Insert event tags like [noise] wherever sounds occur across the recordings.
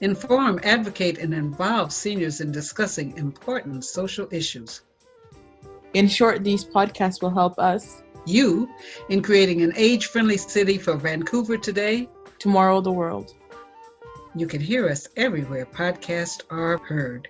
inform, advocate, and involve seniors in discussing important social issues. In short, these podcasts will help us, you, in creating an age friendly city for Vancouver today, tomorrow, the world. You can hear us everywhere podcasts are heard.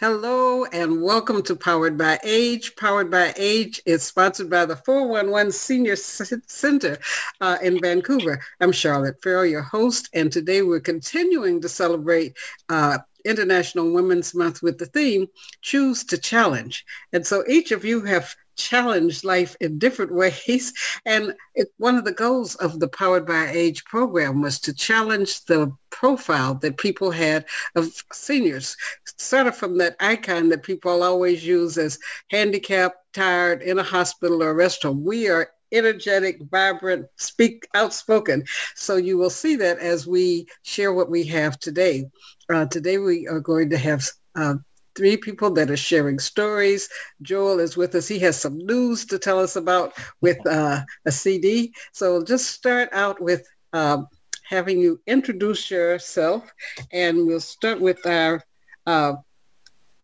Hello and welcome to Powered by Age. Powered by Age is sponsored by the 411 Senior Center uh, in Vancouver. I'm Charlotte Farrell, your host, and today we're continuing to celebrate uh, International Women's Month with the theme, Choose to Challenge. And so each of you have challenged life in different ways. [laughs] And it, one of the goals of the Powered by Age program was to challenge the profile that people had of seniors, sort of from that icon that people always use as handicapped, tired, in a hospital or a rest home. We are energetic, vibrant, speak outspoken. So you will see that as we share what we have today. Uh, today we are going to have uh, three people that are sharing stories. Joel is with us. He has some news to tell us about with uh, a CD. So just start out with um, having you introduce yourself, and we'll start with our uh,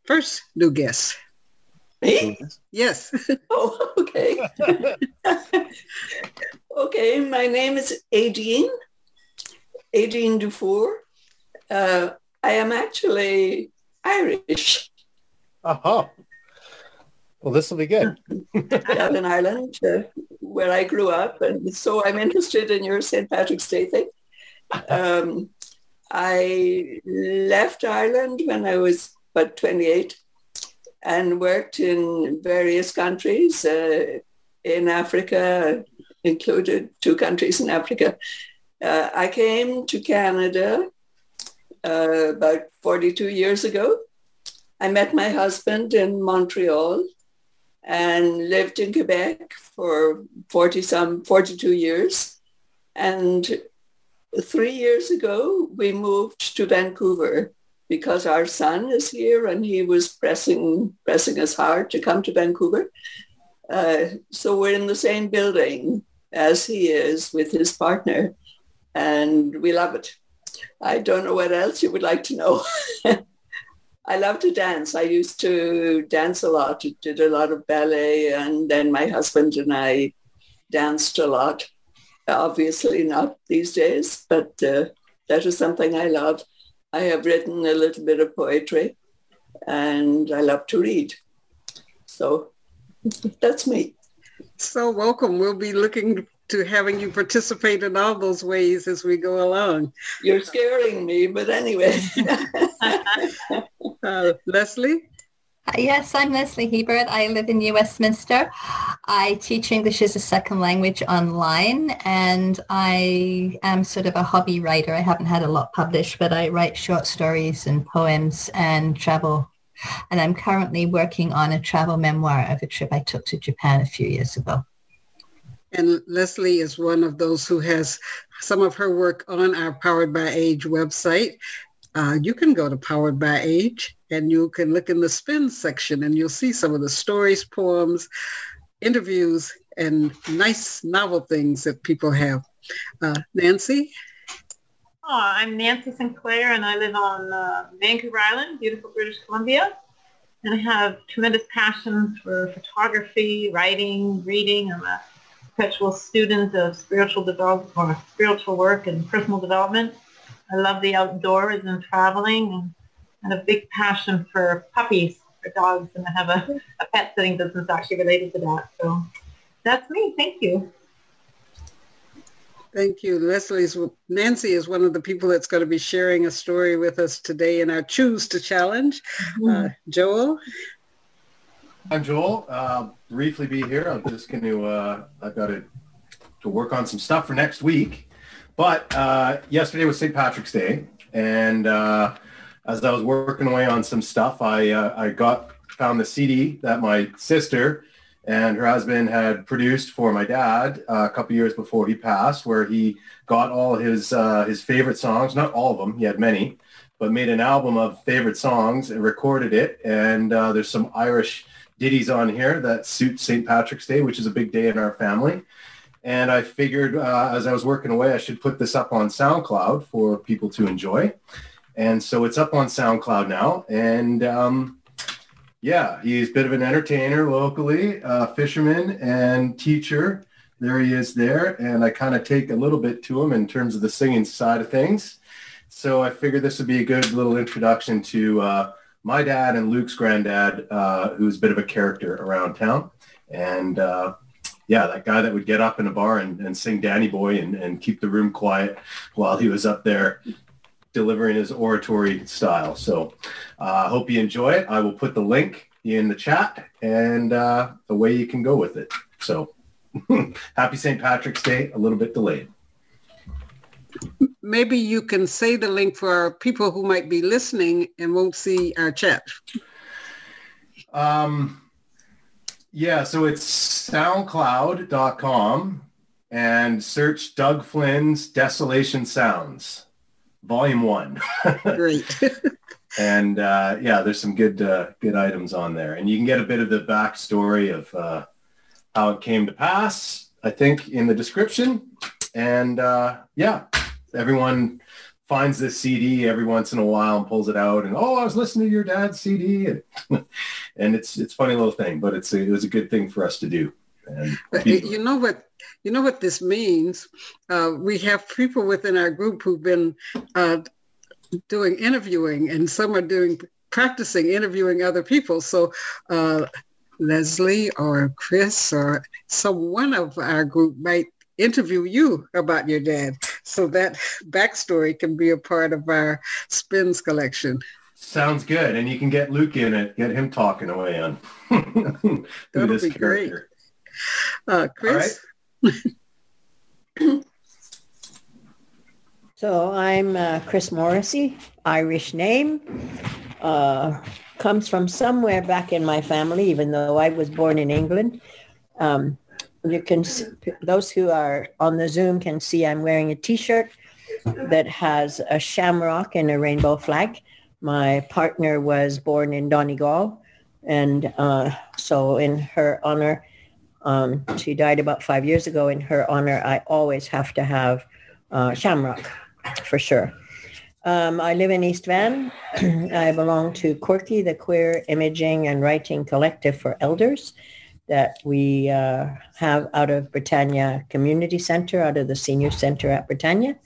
first new guest. Me? Yes. [laughs] Oh, okay. [laughs] okay, my name is Adine, Adine Dufour. Uh, I am actually Irish. Uh-huh. Well, this will be good. [laughs] Down in Ireland, uh, where I grew up. And so I'm interested in your St. Patrick's Day thing. [laughs] Um, I left Ireland when I was about 28 and worked in various countries uh, in Africa, included two countries in Africa. Uh, I came to Canada uh, about 42 years ago. I met my husband in Montreal and lived in Quebec for 40 some 42 years. And three years ago, we moved to Vancouver because our son is here and he was pressing, pressing us hard to come to Vancouver. Uh, so we're in the same building as he is with his partner and we love it. I don't know what else you would like to know. [laughs] I love to dance. I used to dance a lot. Did a lot of ballet and then my husband and I danced a lot. Obviously not these days, but uh, that is something I love. I have written a little bit of poetry and I love to read. So that's me. So welcome. We'll be looking to having you participate in all those ways as we go along. You're scaring me, but anyway. [laughs] uh, Leslie? Yes, I'm Leslie Hebert. I live in New Westminster. I teach English as a second language online and I am sort of a hobby writer. I haven't had a lot published, but I write short stories and poems and travel. And I'm currently working on a travel memoir of a trip I took to Japan a few years ago. And Leslie is one of those who has some of her work on our Powered by Age website. Uh, you can go to Powered by Age and you can look in the spin section and you'll see some of the stories, poems, interviews, and nice novel things that people have. Uh, Nancy? Oh, I'm Nancy Sinclair and I live on uh, Vancouver Island, beautiful British Columbia. And I have tremendous passion for photography, writing, reading. I'm a perpetual student of spiritual development or spiritual work and personal development. I love the outdoors and traveling and, and a big passion for puppies, for dogs, and I have a, a pet sitting business actually related to that. So that's me. Thank you. Thank you. Leslie's Nancy is one of the people that's going to be sharing a story with us today in our Choose to Challenge. Mm-hmm. Uh, Joel? I'm Joel. Uh, briefly be here. I'm just going to, uh, I've got to, to work on some stuff for next week. But uh, yesterday was St. Patrick's Day, And uh, as I was working away on some stuff, I uh, I got found the CD that my sister and her husband had produced for my dad uh, a couple years before he passed, where he got all his his favorite songs, not all of them, he had many, but made an album of favorite songs and recorded it. And there's some Irish ditties on here that suit St. Patrick's Day, which is a big day in our family. And I figured uh, as I was working away, I should put this up on SoundCloud for people to enjoy. And so it's up on SoundCloud now. And um, yeah, he's a bit of an entertainer locally, uh, fisherman and teacher. There he is there. And I kind of take a little bit to him in terms of the singing side of things. So I figured this would be a good little introduction to uh, my dad and Luke's granddad, uh, who's a bit of a character around town. And uh, yeah, that guy that would get up in a bar and, and sing Danny Boy and, and keep the room quiet while he was up there delivering his oratory style. So I uh, hope you enjoy it. I will put the link in the chat and uh, away you can go with it. So [laughs] happy St. Patrick's Day, a little bit delayed. Maybe you can say the link for our people who might be listening and won't see our chat. Um, yeah, so it's soundcloud.com and search Doug Flynn's Desolation Sounds volume one. [laughs] Great. [laughs] and uh, yeah, there's some good uh, good items on there, and you can get a bit of the backstory of uh, how it came to pass. I think in the description, and uh, yeah, everyone finds this CD every once in a while and pulls it out, and oh, I was listening to your dad's CD, and, [laughs] and it's it's funny little thing, but it's a, it was a good thing for us to do. And you know what you know what this means? Uh, we have people within our group who've been uh, doing interviewing and some are doing practicing interviewing other people. So uh, Leslie or Chris or someone of our group might interview you about your dad. So that backstory can be a part of our spins collection. Sounds good. And you can get Luke in it, get him talking away on [laughs] That'll be character. great. Uh, Chris? [coughs] so I'm uh, Chris Morrissey, Irish name. Uh, comes from somewhere back in my family, even though I was born in England. Um, you can, those who are on the Zoom can see I'm wearing a T-shirt that has a shamrock and a rainbow flag. My partner was born in Donegal, and uh, so in her honor, um, she died about five years ago. In her honor, I always have to have uh, Shamrock for sure. Um, I live in East Van. [clears throat] I belong to Quirky, the Queer Imaging and Writing Collective for Elders that we uh, have out of Britannia Community Center, out of the Senior Center at Britannia.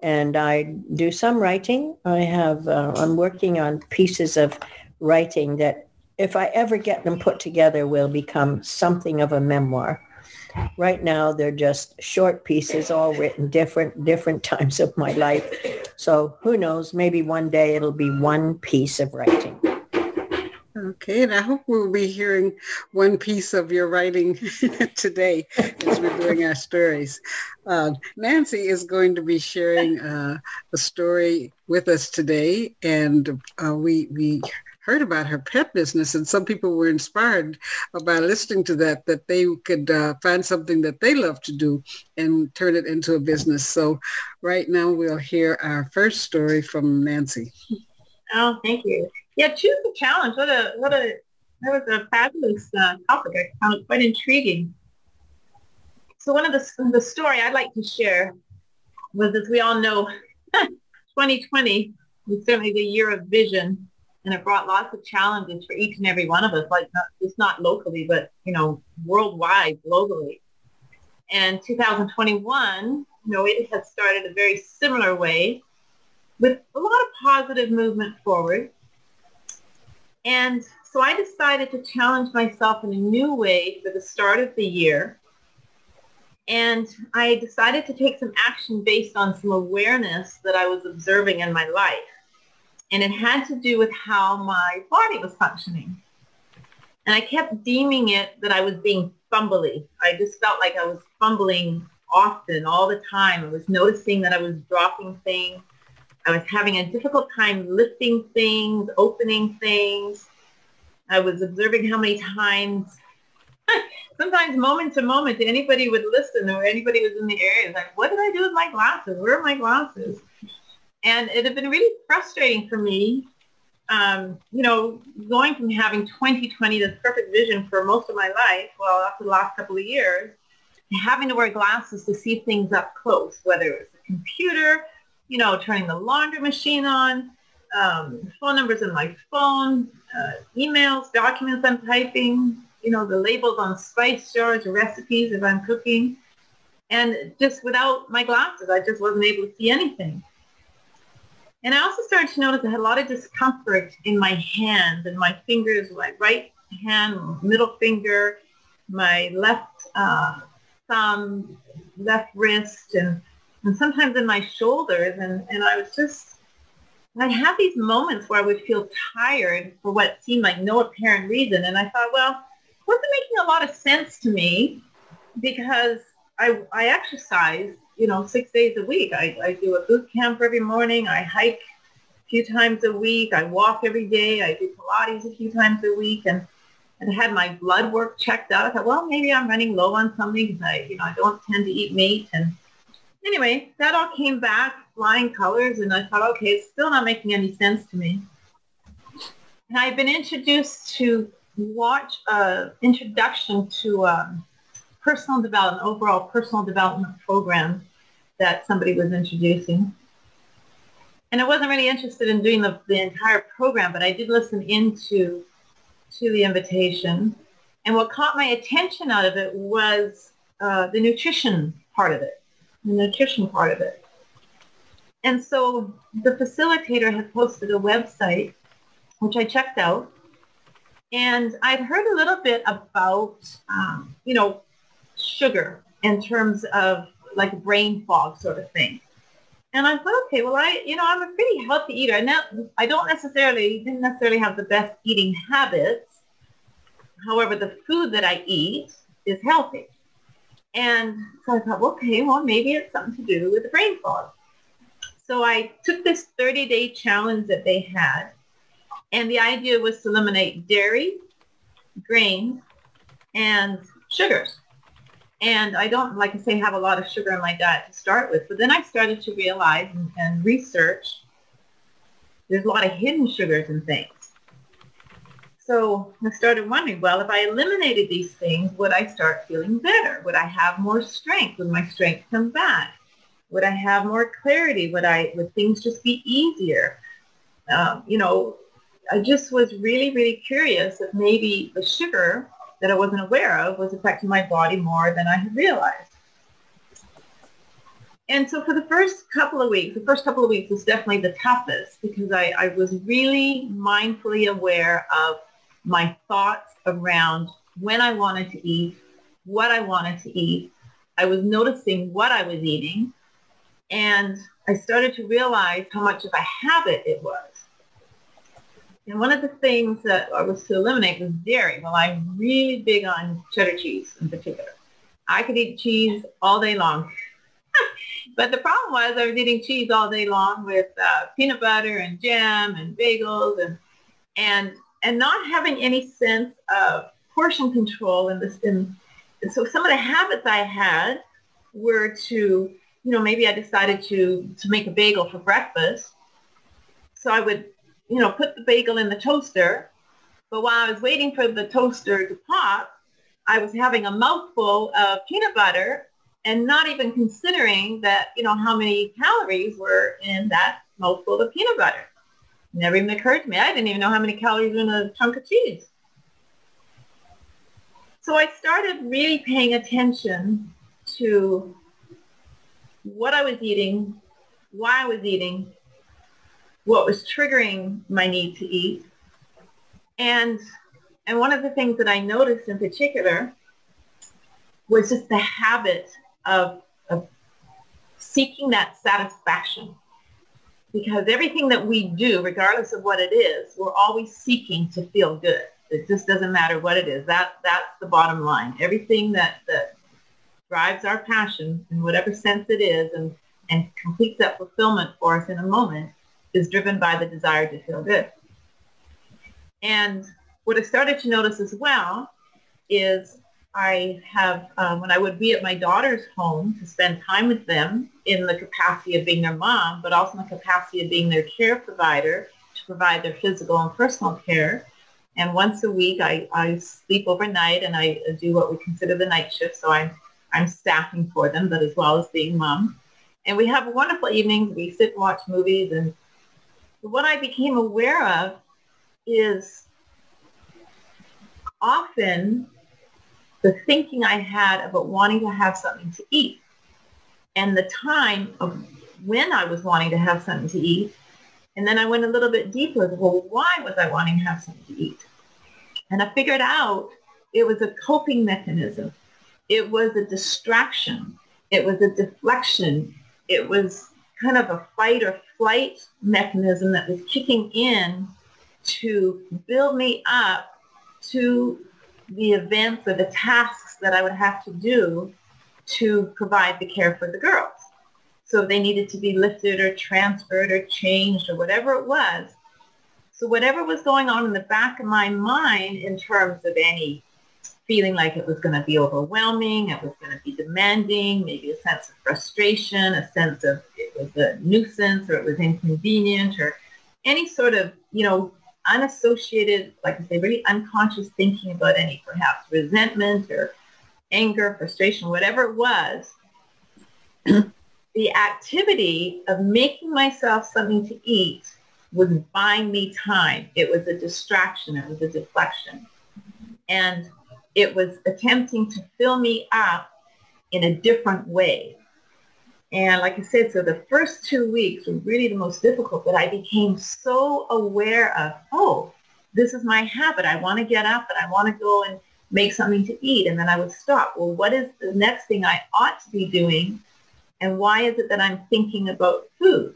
And I do some writing. I have, uh, I'm working on pieces of writing that if I ever get them put together, will become something of a memoir. Right now, they're just short pieces, all written different different [laughs] times of my life. So who knows? Maybe one day it'll be one piece of writing. Okay, and I hope we'll be hearing one piece of your writing [laughs] today as we're doing our stories. Uh, Nancy is going to be sharing uh, a story with us today, and uh, we we heard about her pet business and some people were inspired by listening to that, that they could uh, find something that they love to do and turn it into a business. So right now we'll hear our first story from Nancy. Oh, thank you. Yeah, choose the challenge. What a, what a, that was a fabulous uh, topic. I found it quite intriguing. So one of the, the story I'd like to share was, as we all know, [laughs] 2020 was certainly the year of vision and it brought lots of challenges for each and every one of us, like not, just not locally, but, you know, worldwide, globally. And 2021, you know, it has started a very similar way with a lot of positive movement forward. And so I decided to challenge myself in a new way for the start of the year. And I decided to take some action based on some awareness that I was observing in my life and it had to do with how my body was functioning. And I kept deeming it that I was being fumbly. I just felt like I was fumbling often, all the time. I was noticing that I was dropping things. I was having a difficult time lifting things, opening things. I was observing how many times, [laughs] sometimes moment to moment, anybody would listen or anybody was in the area. Like, what did I do with my glasses? Where are my glasses? And it had been really frustrating for me, um, you know, going from having 20/20, this perfect vision for most of my life, well, after the last couple of years, having to wear glasses to see things up close, whether it was a computer, you know, turning the laundry machine on, um, phone numbers in my phone, uh, emails, documents I'm typing, you know, the labels on spice jars recipes if I'm cooking. And just without my glasses, I just wasn't able to see anything. And I also started to notice I had a lot of discomfort in my hands and my fingers, my right hand, middle finger, my left uh, thumb, left wrist, and, and sometimes in my shoulders. And, and I was just, I'd have these moments where I would feel tired for what seemed like no apparent reason. And I thought, well, wasn't making a lot of sense to me because I, I exercise, you know, six days a week. I, I do a boot camp every morning. I hike a few times a week. I walk every day. I do Pilates a few times a week. And and had my blood work checked out. I thought, well, maybe I'm running low on something because I, you know, I don't tend to eat meat. And anyway, that all came back flying colors, and I thought, okay, it's still not making any sense to me. And I've been introduced to watch an introduction to a personal development, overall personal development program that somebody was introducing. And I wasn't really interested in doing the, the entire program, but I did listen into to the invitation. And what caught my attention out of it was uh, the nutrition part of it, the nutrition part of it. And so the facilitator had posted a website, which I checked out. And I'd heard a little bit about, um, you know, sugar in terms of like brain fog sort of thing. And I thought, okay, well, I, you know, I'm a pretty healthy eater. Not, I don't necessarily, didn't necessarily have the best eating habits. However, the food that I eat is healthy. And so I thought, okay, well, maybe it's something to do with the brain fog. So I took this 30-day challenge that they had, and the idea was to eliminate dairy, grains, and sugars. And I don't, like I say, have a lot of sugar in my diet to start with. But then I started to realize and, and research there's a lot of hidden sugars in things. So I started wondering, well, if I eliminated these things, would I start feeling better? Would I have more strength? Would my strength come back? Would I have more clarity? Would I, would things just be easier? Um, you know, I just was really, really curious if maybe the sugar that I wasn't aware of was affecting my body more than I had realized. And so for the first couple of weeks, the first couple of weeks was definitely the toughest because I, I was really mindfully aware of my thoughts around when I wanted to eat, what I wanted to eat. I was noticing what I was eating. And I started to realize how much of a habit it was. And one of the things that I was to eliminate was dairy. Well, I'm really big on cheddar cheese in particular. I could eat cheese all day long. [laughs] but the problem was I was eating cheese all day long with uh, peanut butter and jam and bagels and and and not having any sense of portion control in this. In, and so some of the habits I had were to, you know, maybe I decided to to make a bagel for breakfast. So I would you know, put the bagel in the toaster. But while I was waiting for the toaster to pop, I was having a mouthful of peanut butter and not even considering that, you know, how many calories were in that mouthful of peanut butter. Never even occurred to me. I didn't even know how many calories were in a chunk of cheese. So I started really paying attention to what I was eating, why I was eating, what was triggering my need to eat. And, and one of the things that I noticed in particular was just the habit of, of seeking that satisfaction. Because everything that we do, regardless of what it is, we're always seeking to feel good. It just doesn't matter what it is. That, that's the bottom line. Everything that, that drives our passion in whatever sense it is, and and completes that fulfillment for us in a moment is driven by the desire to feel good. And what I started to notice as well is I have, um, when I would be at my daughter's home to spend time with them in the capacity of being their mom, but also in the capacity of being their care provider to provide their physical and personal care. And once a week, I, I sleep overnight and I do what we consider the night shift. So I'm, I'm staffing for them, but as well as being mom. And we have wonderful evenings. We sit and watch movies. And what I became aware of is often the thinking I had about wanting to have something to eat and the time of when I was wanting to have something to eat. And then I went a little bit deeper. Well, why was I wanting to have something to eat? And I figured out it was a coping mechanism. It was a distraction. It was a deflection. It was kind of a fight or flight mechanism that was kicking in to build me up to the events or the tasks that I would have to do to provide the care for the girls. So they needed to be lifted or transferred or changed or whatever it was. So whatever was going on in the back of my mind in terms of any feeling like it was going to be overwhelming, it was going to be demanding, maybe a sense of frustration, a sense of it was a nuisance or it was inconvenient or any sort of, you know, unassociated, like I say, really unconscious thinking about any perhaps resentment or anger, frustration, whatever it was, [clears throat] the activity of making myself something to eat was buying me time. It was a distraction. It was a deflection. And it was attempting to fill me up in a different way. And like I said, so the first two weeks were really the most difficult, but I became so aware of, oh, this is my habit. I want to get up and I want to go and make something to eat. And then I would stop. Well, what is the next thing I ought to be doing? And why is it that I'm thinking about food?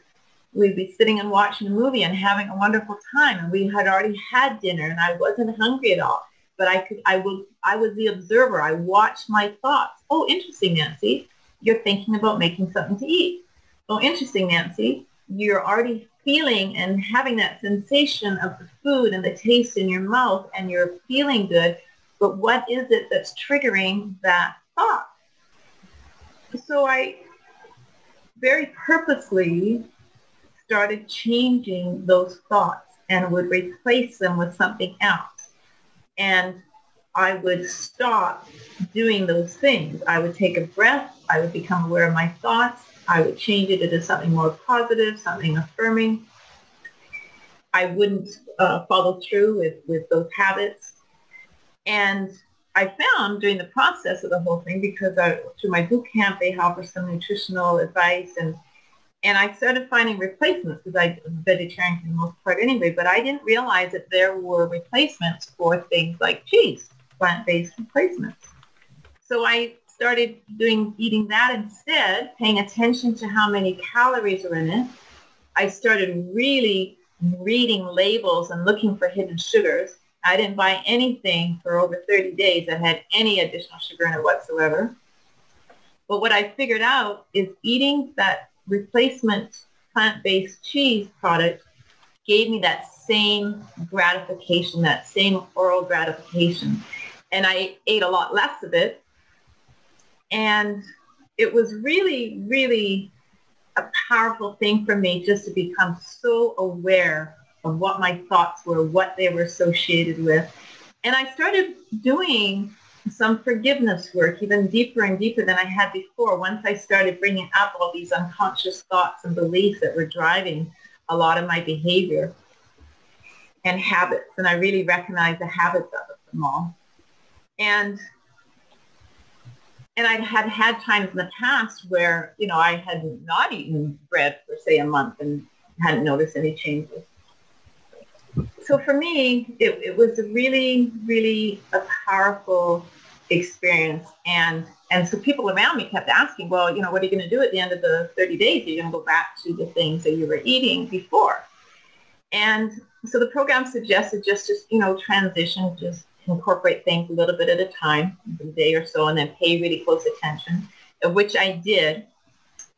We'd be sitting and watching a movie and having a wonderful time. And we had already had dinner and I wasn't hungry at all. But I could, I would, I was the observer. I watched my thoughts. Oh, interesting, Nancy you're thinking about making something to eat. Oh, interesting, Nancy. You're already feeling and having that sensation of the food and the taste in your mouth and you're feeling good. But what is it that's triggering that thought? So I very purposely started changing those thoughts and would replace them with something else. And I would stop doing those things. I would take a breath. I would become aware of my thoughts. I would change it into something more positive, something affirming. I wouldn't uh, follow through with, with those habits. And I found during the process of the whole thing, because I, through my boot camp, they offer some nutritional advice and and I started finding replacements because I'm vegetarian for the most part anyway, but I didn't realize that there were replacements for things like cheese plant-based replacements. So I started doing eating that instead, paying attention to how many calories are in it. I started really reading labels and looking for hidden sugars. I didn't buy anything for over 30 days that had any additional sugar in it whatsoever. But what I figured out is eating that replacement plant-based cheese product gave me that same gratification, that same oral gratification and I ate a lot less of it. And it was really, really a powerful thing for me just to become so aware of what my thoughts were, what they were associated with. And I started doing some forgiveness work even deeper and deeper than I had before. Once I started bringing up all these unconscious thoughts and beliefs that were driving a lot of my behavior and habits. And I really recognized the habits of them all. And and I had had times in the past where, you know, I had not eaten bread for say a month and hadn't noticed any changes. So for me, it, it was a really, really a powerful experience. And and so people around me kept asking, well, you know, what are you going to do at the end of the 30 days? Are you going to go back to the things that you were eating before? And so the program suggested just, just you know, transition, just incorporate things a little bit at a time, a day or so, and then pay really close attention, which I did.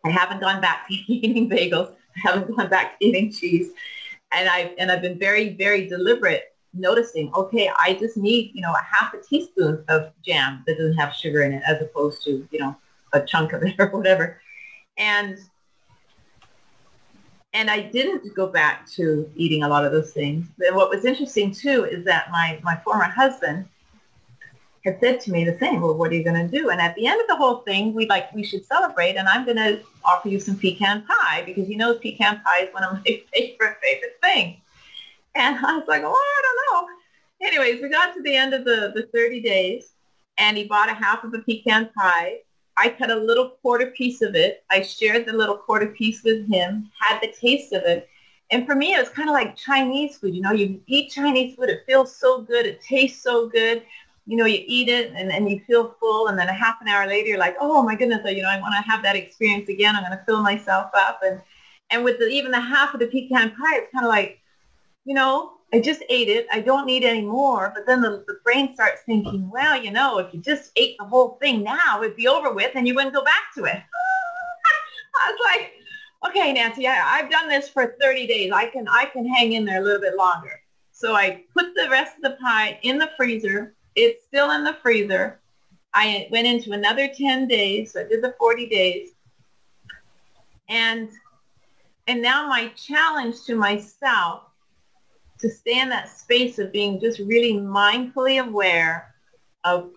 I haven't gone back [laughs] to eating bagels. I haven't gone back to eating cheese. And I've, and I've been very, very deliberate noticing, okay, I just need, you know, a half a teaspoon of jam that doesn't have sugar in it as opposed to, you know, a chunk of it [laughs] or whatever. And and I didn't go back to eating a lot of those things. And what was interesting too is that my, my former husband had said to me the same, well, what are you going to do? And at the end of the whole thing, we like, we should celebrate and I'm going to offer you some pecan pie because you know pecan pie is one of [laughs] my favorite, favorite things. And I was like, oh, I don't know. Anyways, we got to the end of the, the 30 days and he bought a half of a pecan pie I cut a little quarter piece of it. I shared the little quarter piece with him, had the taste of it. And for me, it was kind of like Chinese food. You know, you eat Chinese food, it feels so good, it tastes so good. You know, you eat it and, and you feel full. And then a half an hour later, you're like, oh my goodness, you know, I want to have that experience again. I'm going to fill myself up. And, and with the, even the half of the pecan pie, it's kind of like, you know, I just ate it. I don't need any more. But then the, the brain starts thinking, well, you know, if you just ate the whole thing now, it'd be over with and you wouldn't go back to it. [laughs] I was like, okay, Nancy, I, I've done this for 30 days. I can, I can hang in there a little bit longer. So I put the rest of the pie in the freezer. It's still in the freezer. I went into another 10 days. So I did the 40 days. And, and now my challenge to myself to stay in that space of being just really mindfully aware of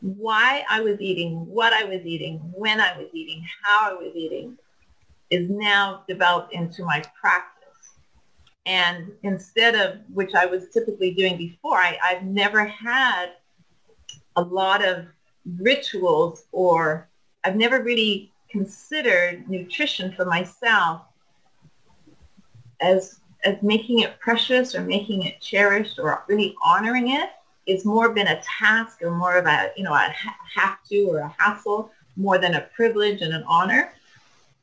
why I was eating, what I was eating, when I was eating, how I was eating, is now developed into my practice. And instead of, which I was typically doing before, I, I've never had a lot of rituals or I've never really considered nutrition for myself as as making it precious or making it cherished or really honoring it, is more been a task or more of a, you know, a have to or a hassle more than a privilege and an honor.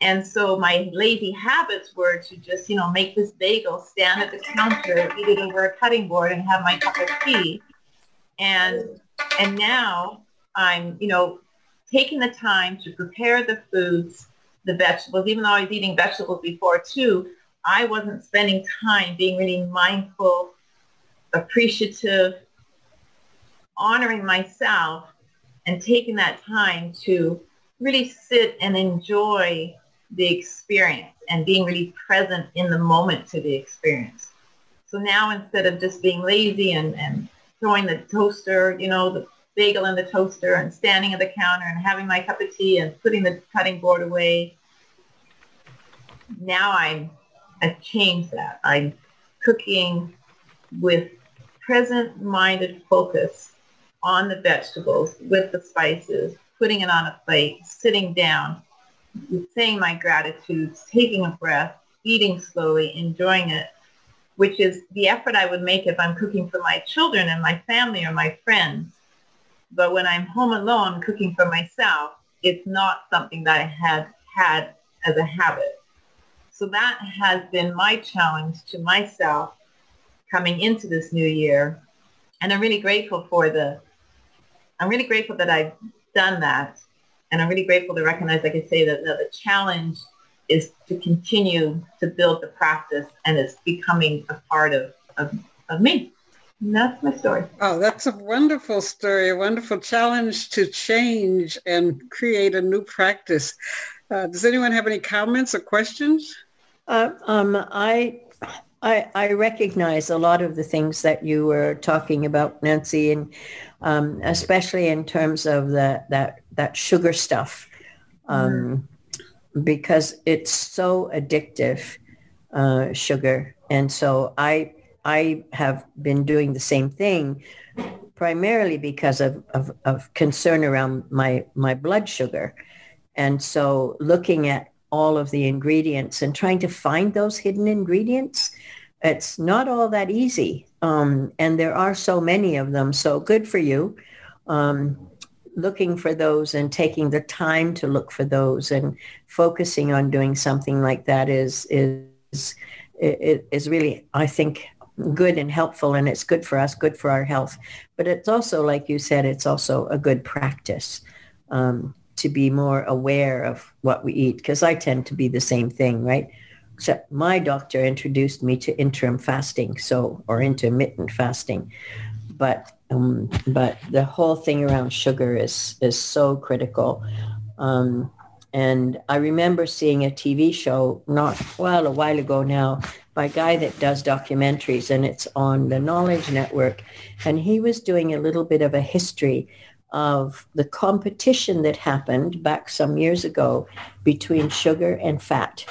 And so my lazy habits were to just, you know, make this bagel, stand at the counter, eat it over a cutting board and have my cup of tea. And, and now I'm, you know, taking the time to prepare the foods, the vegetables, even though I was eating vegetables before too, I wasn't spending time being really mindful, appreciative, honoring myself and taking that time to really sit and enjoy the experience and being really present in the moment to the experience. So now instead of just being lazy and, and throwing the toaster, you know, the bagel in the toaster and standing at the counter and having my cup of tea and putting the cutting board away, now I'm I've changed that. I'm cooking with present-minded focus on the vegetables with the spices, putting it on a plate, sitting down, saying my gratitudes, taking a breath, eating slowly, enjoying it, which is the effort I would make if I'm cooking for my children and my family or my friends. But when I'm home alone cooking for myself, it's not something that I had had as a habit. So that has been my challenge to myself coming into this new year. And I'm really grateful for the, I'm really grateful that I've done that. And I'm really grateful to recognize, like I say, that, that the challenge is to continue to build the practice and it's becoming a part of, of, of me. That's my story. Oh, that's a wonderful story, a wonderful challenge to change and create a new practice. Uh, does anyone have any comments or questions? Uh, um, I, I, I recognize a lot of the things that you were talking about, Nancy, and um, especially in terms of the, that that sugar stuff, um, mm. because it's so addictive, uh, sugar, and so I I have been doing the same thing, primarily because of, of, of concern around my my blood sugar, and so looking at all of the ingredients and trying to find those hidden ingredients. It's not all that easy. Um, and there are so many of them. So good for you. Um, looking for those and taking the time to look for those and focusing on doing something like that is, is, is really, I think, good and helpful and it's good for us, good for our health. But it's also, like you said, it's also a good practice. Um, to be more aware of what we eat because I tend to be the same thing, right? Except my doctor introduced me to interim fasting, so or intermittent fasting. But um, but the whole thing around sugar is is so critical. Um, and I remember seeing a TV show not well a while ago now by a guy that does documentaries and it's on the Knowledge Network. And he was doing a little bit of a history of the competition that happened back some years ago between sugar and fat.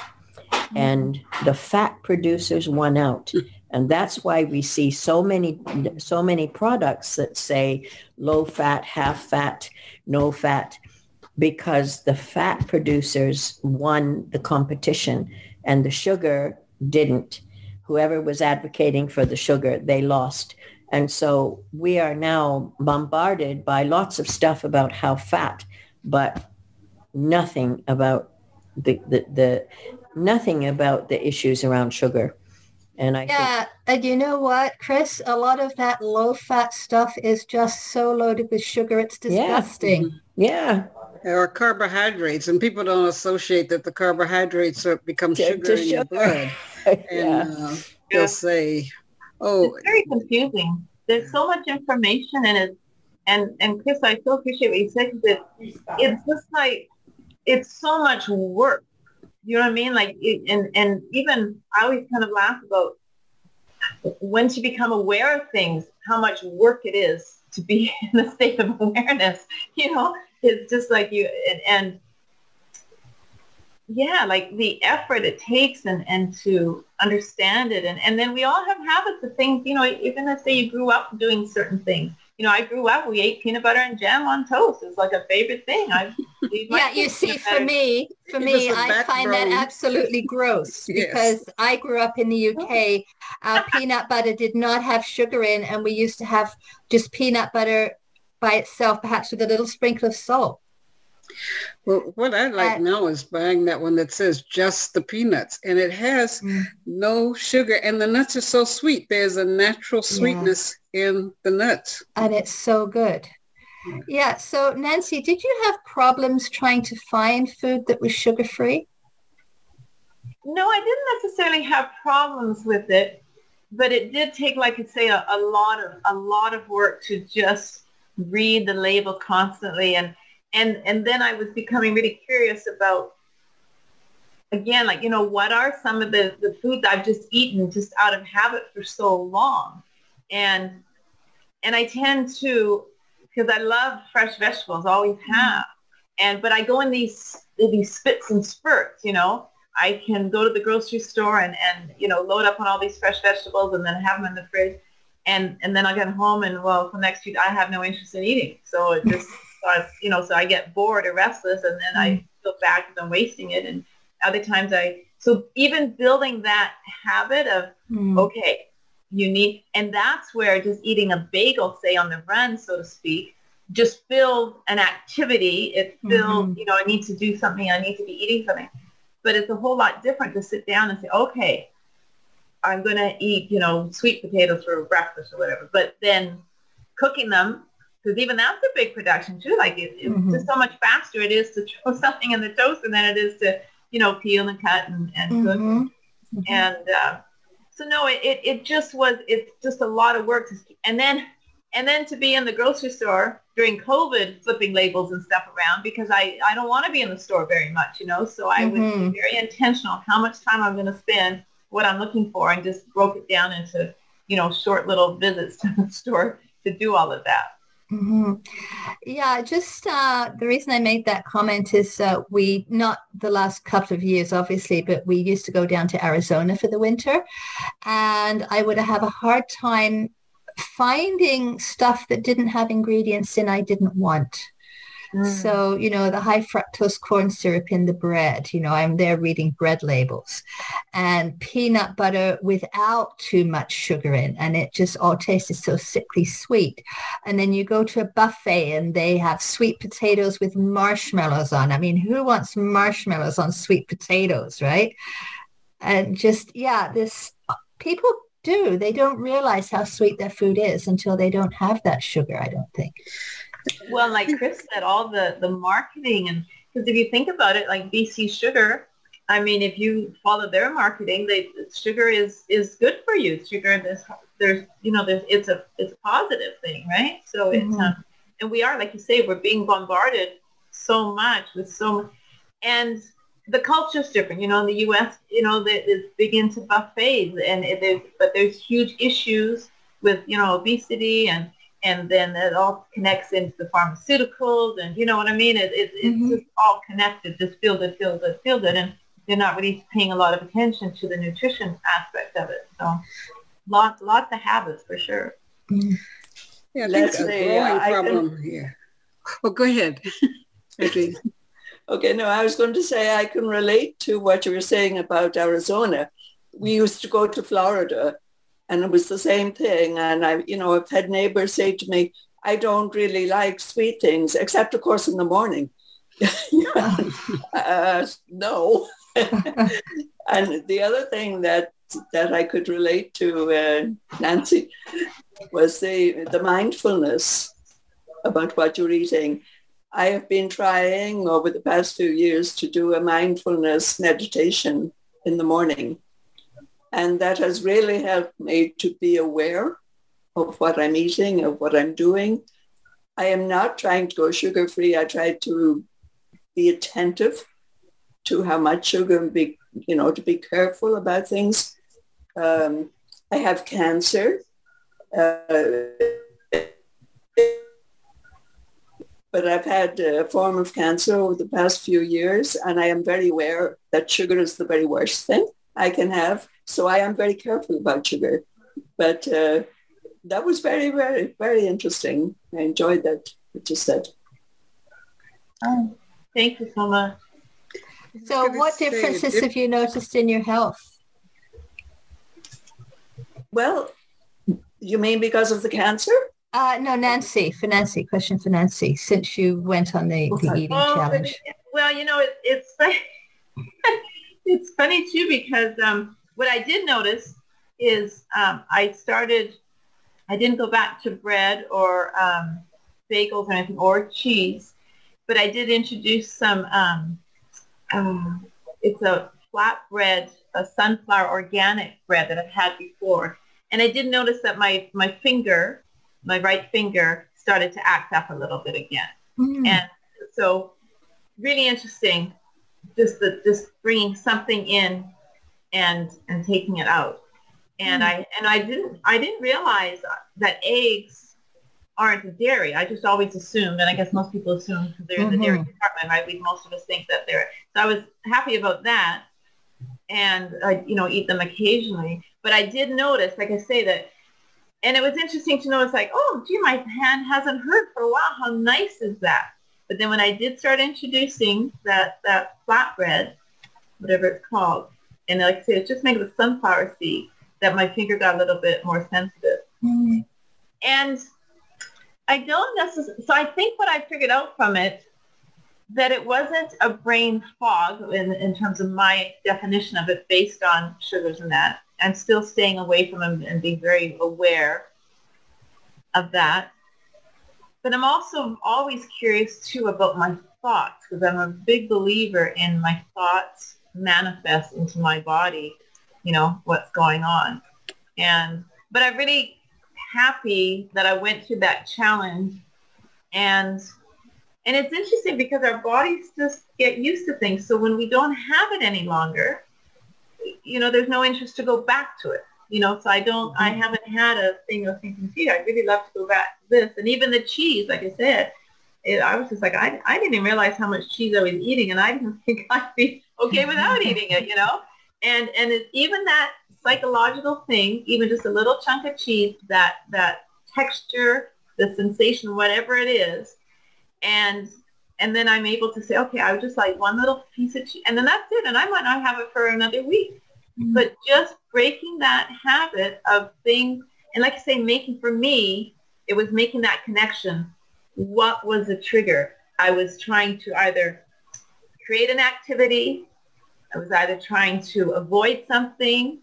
And the fat producers won out. And that's why we see so many, so many products that say low fat, half fat, no fat, because the fat producers won the competition and the sugar didn't. Whoever was advocating for the sugar, they lost. And so we are now bombarded by lots of stuff about how fat, but nothing about the, the, the nothing about the issues around sugar. And I yeah, think- and you know what, Chris? A lot of that low fat stuff is just so loaded with sugar. It's disgusting. Yeah. yeah. Or carbohydrates, and people don't associate that the carbohydrates are, become To- sugar to in your sugar. blood. [laughs] And yeah. uh, they'll say, "Oh, It's very confusing. There's so much information in it. And, and Chris, I so appreciate what you said because it, it's just like, it's so much work. You know what I mean? Like, it, and, and even I always kind of laugh about once you become aware of things, how much work it is to be [laughs] in a state of awareness. You know, it's just like you, and, and yeah, like the effort it takes and, and to understand it. And, and then we all have habits of things, you know, even if say you grew up doing certain things. You know, I grew up, we ate peanut butter and jam on toast. It was like a favorite thing. I [laughs] Yeah, you see, for me, for me, I a I find that absolutely gross [laughs] Yes. because I grew up in the oh. UK. Our [laughs] peanut butter did not have sugar in, and we used to have just peanut butter by itself, perhaps with a little sprinkle of salt. Well, what I like Uh, now is buying that one that says just the peanuts, and it has Mm. no sugar, and the nuts are so sweet. There's a natural sweetness in the nuts. and it's so good. Yeah. So Nancy, did you have problems trying to find food that was sugar free? No, I didn't necessarily have problems with it, but it did take, like I say, a, a lot of a lot of work to just read the label constantly, and and and then I was becoming really curious about again, like you know, what are some of the the foods I've just eaten just out of habit for so long, and and I tend to because I love fresh vegetables, always mm-hmm. have, and but I go in these these spits and spurts, you know. I can go to the grocery store and, and you know load up on all these fresh vegetables and then have them in the fridge, and and then I get home and well for the next week I have no interest in eating, so it just starts you know so I get bored or restless and then I feel bad because I'm wasting it, and other times I so even building that habit of Mm. okay, you need, and that's where just eating a bagel, say on the run, so to speak, just fills an activity. It fills, you know, I need to do something. I need to be eating something. But it's a whole lot different to sit down and say, okay, I'm going to eat, you know, sweet potatoes for breakfast or whatever. But then cooking them, because even that's a big production too. Like it, it's Mhm. just so much faster it is to throw [laughs] something in the toaster than it is to, you know, peel and cut and, and cook Mhm. and uh, so no it, it, it just was it's just a lot of work to, and then and then to be in the grocery store during covid flipping labels and stuff around because i i don't want to be in the store very much you know so i was Mhm. very intentional how much time i'm going to spend what i'm looking for and just broke it down into you know short little visits to the [laughs] store to do all of that hmm Yeah, just uh, the reason I made that comment is uh, we, not the last couple of years, obviously, but we used to go down to Arizona for the winter and I would have a hard time finding stuff that didn't have ingredients in I didn't want. Mm. So, you know, the high fructose corn syrup in the bread, you know, I'm there reading bread labels and peanut butter without too much sugar in. And it just all tasted so sickly sweet. And then you go to a buffet and they have sweet potatoes with marshmallows on. I mean, who wants marshmallows on sweet potatoes, right? And just, yeah, this, people do. They don't realize how sweet their food is until they don't have that sugar, I don't think. Well, like Chris said, all the, the marketing and because if you think about it, like BC Sugar, I mean, if you follow their marketing, they sugar is is good for you. Sugar, there's there's you know there's it's a it's a positive thing, right? So it's Mhm. um, and we are like you say, we're being bombarded so much with so and the culture's different. You know, in the U.S., you know, they- it's big into buffets, and it is, but there's huge issues with you know obesity and and then it all connects into the pharmaceuticals and you know what I mean. It, it, it's Mhm. just all connected. Just feel good, feel good, feel good, and they're not really paying a lot of attention to the nutrition aspect of it. So, lots lots of habits for sure. Yeah, I think Let's a see, growing I can- problem here. Well, go ahead. [laughs] Okay. Okay, no, I was going to say I can relate to what you were saying about Arizona. We used to go to Florida and it was the same thing. And I, you know, I've had neighbors say to me, I don't really like sweet things, except of course in the morning. [laughs] uh, no. [laughs] and the other thing that that I could relate to, uh, Nancy, was the the mindfulness about what you're eating. I have been trying over the past few years to do a mindfulness meditation in the morning. And that has really helped me to be aware of what I'm eating, of what I'm doing. I am not trying to go sugar free. I try to be attentive to how much sugar and be, you know, to be careful about things. Um, I have cancer. Uh, but I've had a form of cancer over the past few years, and I am very aware that sugar is the very worst thing I can have. So I am very careful about sugar. But uh, that was very, very, very interesting. I enjoyed that, what you said. Oh, thank you so much. So what say, differences dif- have you noticed in your health? Well, you mean because of the cancer? Uh, no, Nancy, for Nancy, question for Nancy, since you went on the, the eating but challenge. it- well, you know, it, it's funny. [laughs] it's funny too because um, what I did notice is um, I started. I didn't go back to bread or um, bagels or anything or cheese, but I did introduce some. Um, um, it's a flatbread, a sunflower organic bread that I've had before, and I did notice that my my finger, my right finger, started to act up a little bit again. Mm. And so really interesting, just the, just bringing something in and, and taking it out. And I, and I didn't, I didn't realize that eggs aren't a dairy. I just always assumed, and I guess most people assume because they're in the dairy Mhm. department, right? We, most of us think that they're, so I was happy about that. And I, you know, eat them occasionally. But I did notice, like I say, that and it was interesting to notice like, oh, gee, my hand hasn't hurt for a while. How nice is that? But then when I did start introducing that, that flatbread, whatever it's called, and like I say, it's just made the sunflower seed, that my finger got a little bit more sensitive. Mm. And I don't necessarily, so I think what I figured out from it, that it wasn't a brain fog in, in terms of my definition of it based on sugars and that. I'm still staying away from them and being very aware of that. But I'm also always curious too about my thoughts because I'm a big believer in my thoughts manifest into my body, you know, what's going on. And, but I'm really happy that I went through that challenge and and it's interesting because our bodies just get used to things. So when we don't have it any longer, you know, there's no interest to go back to it. You know, so I don't, I mm-hmm. haven't had a thing of thinking, gee, I'd really love to go back to this. And even the cheese, like I said, it, I was just like, I, I didn't even realize how much cheese I was eating, and I didn't [laughs] think I'd be okay without eating it, you know. And and it's even that psychological thing, even just a little chunk of cheese, that that texture, the sensation, whatever it is, and and then I'm able to say, okay, I would just like one little piece of cheese, and then that's it, and I might not have it for another week. Mm-hmm. But just breaking that habit of things, and like I say, making for me, it was making that connection. What was the trigger? I was trying to either create an activity. I was either trying to avoid something,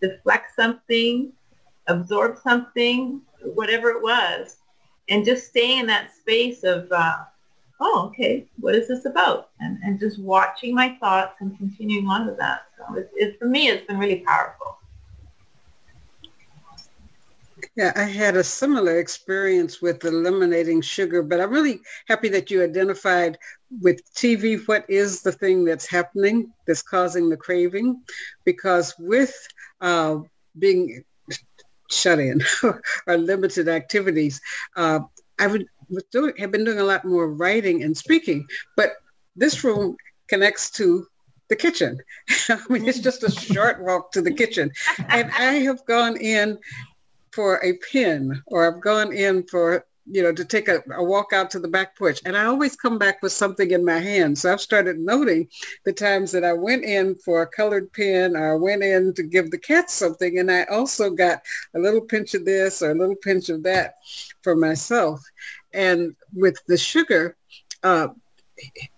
deflect something, absorb something, whatever it was. and just staying in that space of, uh, oh, okay, what is this about? And, and just watching my thoughts and continuing on with that. So it's, it, for me, it's been really powerful. Yeah, I had a similar experience with eliminating sugar, but I'm really happy that you identified with TV what is the thing that's happening that's causing the craving, because with uh, being shut in [laughs] or limited activities, uh, I would doing, have been doing a lot more writing and speaking, but this room connects to the kitchen. [laughs] I mean, it's just a short walk to the kitchen. And I have gone in for a pin or I've gone in for, you know, to take a, a, walk out to the back porch. And I always come back with something in my hand. So I've started noting the times that I went in for a colored pen or I went in to give the cat something. And I also got a little pinch of this or a little pinch of that for myself. And with the sugar, uh,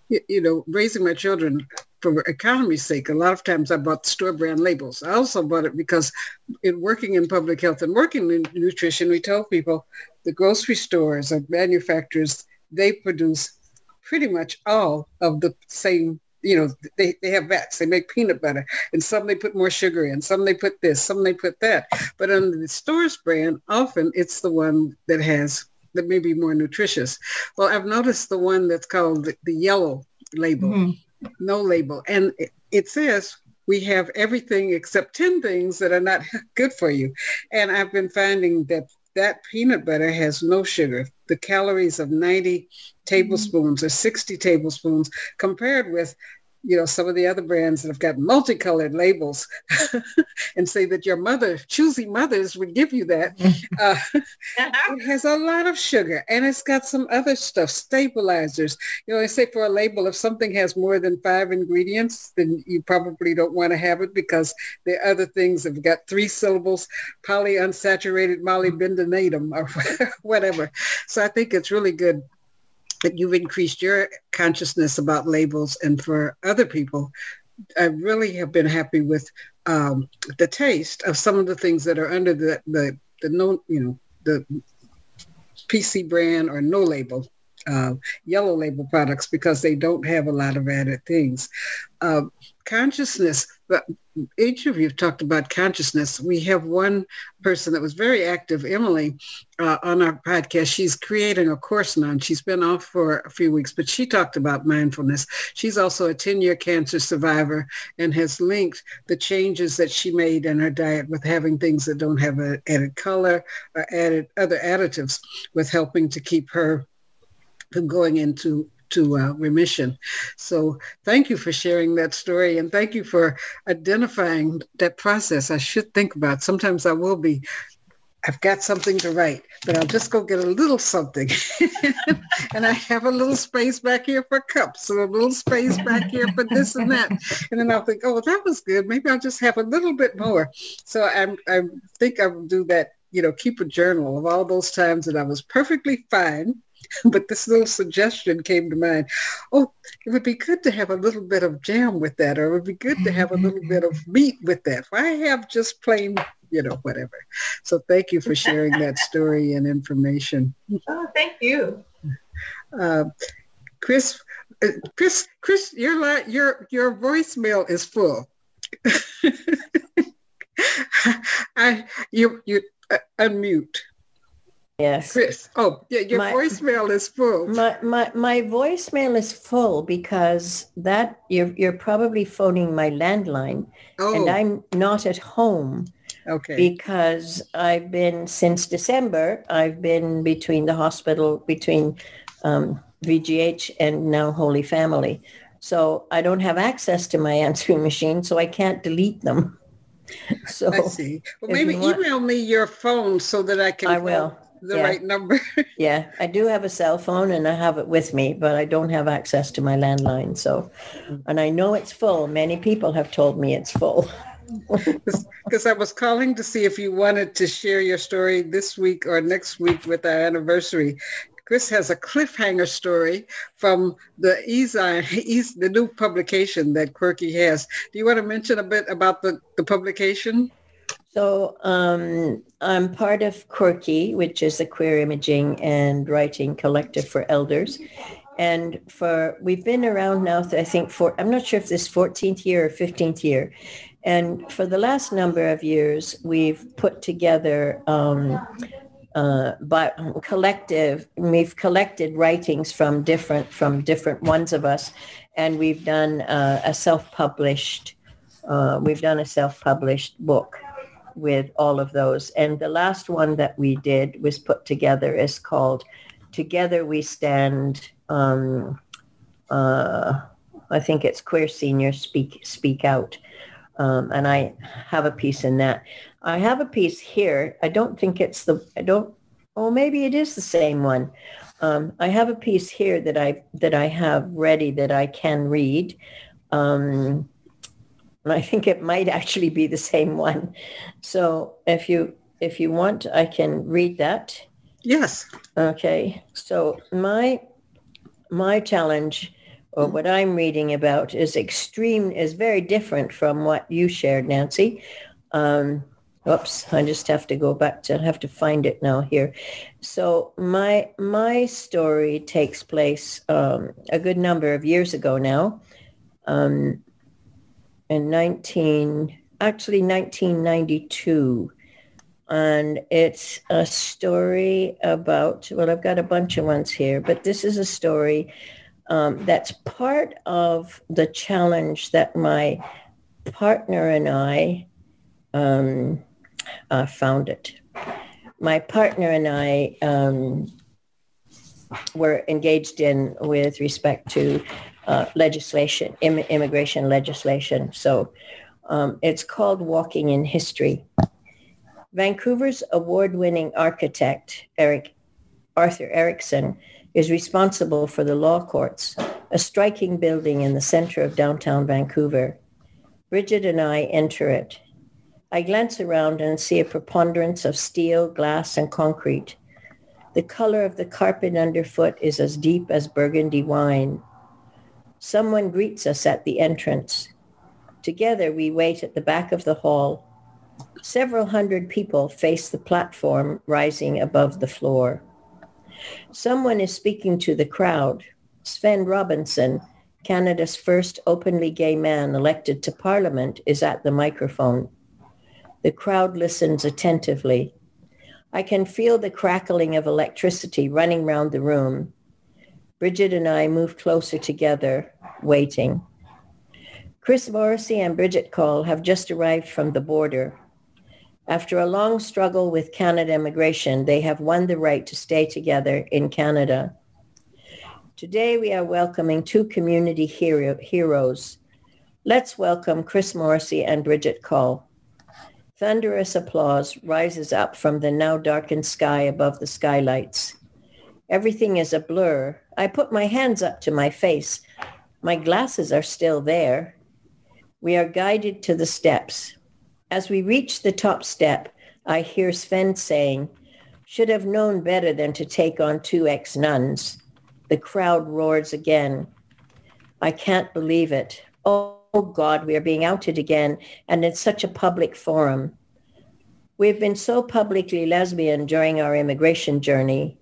you know, raising my children for economy's sake, a lot of times I bought store brand labels. I also bought it because in working in public health and working in nutrition, we tell people the grocery stores or manufacturers, they produce pretty much all of the same you know, they, they have vats, they make peanut butter, and some they put more sugar in, some they put this, some they put that. But under the stores brand, often it's the one that has, that may be more nutritious. Well, I've noticed the one that's called the, the yellow label. Mm-hmm no label. And it, says we have everything except 10 things that are not [laughs] good for you. And I've been finding that that peanut butter has no sugar. The calories of 90 tablespoons mm-hmm. or 60 tablespoons compared with you know, some of the other brands that have got multicolored labels [laughs] and say that your mother, choosy mothers would give you that. [laughs] Uh, it has a lot of sugar and it's got some other stuff, stabilizers. You know, I say for a label, if something has more than five ingredients, then you probably don't want to have it because the other things have got three syllables, polyunsaturated molybdenum or [laughs] whatever. So I think it's really good that you've increased your consciousness about labels and for other people i really have been happy with um, the taste of some of the things that are under the the, the no you know the pc brand or no label uh, yellow label products because they don't have a lot of added things uh, consciousness each of you have talked about consciousness. We have one person that was very active, Emily, uh, on our podcast. She's creating a course now, and she's been off for a few weeks, but she talked about mindfulness. She's also a 10-year cancer survivor and has linked the changes that she made in her diet with having things that don't have a added color or added other additives with helping to keep her from going into to uh, remission. So thank you for sharing that story and thank you for identifying that process. I should think about. Sometimes I will be I've got something to write, but I'll just go get a little something. [laughs] and I have a little space back here for cups and a little space back here for this and that. And then I'll think, oh, that was good. Maybe I'll just have a little bit more. So I'm, I think I will do that, you know, keep a journal of all those times that I was perfectly fine [laughs] but this little suggestion came to mind. Oh, it would be good to have a little bit of jam with that, or it would be good to have a little bit of meat with that. Why have just plain, you know, whatever. So thank you for sharing that [laughs] story and information. Oh, thank you. Uh, Chris, uh, Chris, Chris, your your your voicemail is full. [laughs] I you you uh, unmute. Yes. Chris. Oh, yeah, your my, voicemail is full. My, my my voicemail is full because that you're you're probably phoning my landline oh. and I'm not at home. Okay. Because I've been since December, I've been between the hospital between um, VGH and now Holy Family. So I don't have access to my [laughs] answering machine, so I can't delete them. [laughs] So I see. Well, maybe want, email me your phone so that I can. I will the yeah. right number. [laughs] yeah, I do have a cell phone and I have it with me, but I don't have access to my landline. So, mm. and I know it's full. Many people have told me it's full. [laughs] Because I was calling to see if you wanted to share your story this week or next week with our anniversary. Chris has a cliffhanger story from the Easy, uh, [laughs] the new publication that Quirk-e has. Do you want to mention a bit about the, the publication? So um, I'm part of Quirk-e, which is a queer imaging and writing collective for elders. And for we've been around now, I think for I'm not sure if this 14th year or 15th year. And for the last number of years, we've put together um, uh, but collective. We've collected writings from different from different ones of us, and we've done uh, a self-published. Uh, we've done a self-published book with all of those. And the last one that we did was put together is called Together We Stand. Um, uh, I think it's Queer Seniors Speak Speak Out. Um, and I have a piece in that. I have a piece here. I don't think it's the, I don't, oh, maybe it is the same one. Um, I have a piece here that I, that I have ready that I can read. Um, [laughs] I think it might actually be the same one. So if you, if you want, I can read that. Yes. Okay. So my, my challenge or what I'm reading about is extreme, is very different from what you shared, Nancy. Um, oops, I just have to go back to, I have to find it now here. So my, my story takes place um, a good number of years ago now. Um, in 19, actually 1992. And it's a story about, well, I've got a bunch of ones here, but this is a story um, that's part of the challenge that my partner and I um, uh, found it. My partner and I um, were engaged in with respect to uh, legislation, Im- immigration legislation. So um, it's called Walking in History. Vancouver's award-winning architect, Eric Arthur Erickson, is responsible for the law courts, a striking building in the center of downtown Vancouver. Bridget and I enter it. I glance around and see a preponderance of steel, glass, and concrete. The color of the carpet underfoot is as deep as burgundy wine. Someone greets us at the entrance. Together we wait at the back of the hall. Several hundred people face the platform rising above the floor. Someone is speaking to the crowd. Svend Robinson, Canada's first openly gay man elected to parliament, is at the microphone. The crowd listens attentively. I can feel the crackling of electricity running round the room. Bridget and I move closer together, waiting. Chris Morrissey and Bridget Coll have just arrived from the border. After a long struggle with Canada immigration, they have won the right to stay together in Canada. Today we are welcoming two community hero, heroes. Let's welcome Chris Morrissey and Bridget Coll. Thunderous applause rises up from the now darkened sky above the skylights. Everything is a blur. I put my hands up to my face. My glasses are still there. We are guided to the steps. As we reach the top step, I hear Svend saying, should have known better than to take on two ex-nuns. The crowd roars again. I can't believe it. Oh, God, we are being outed again, and in such a public forum. We've been so publicly lesbian during our immigration journey.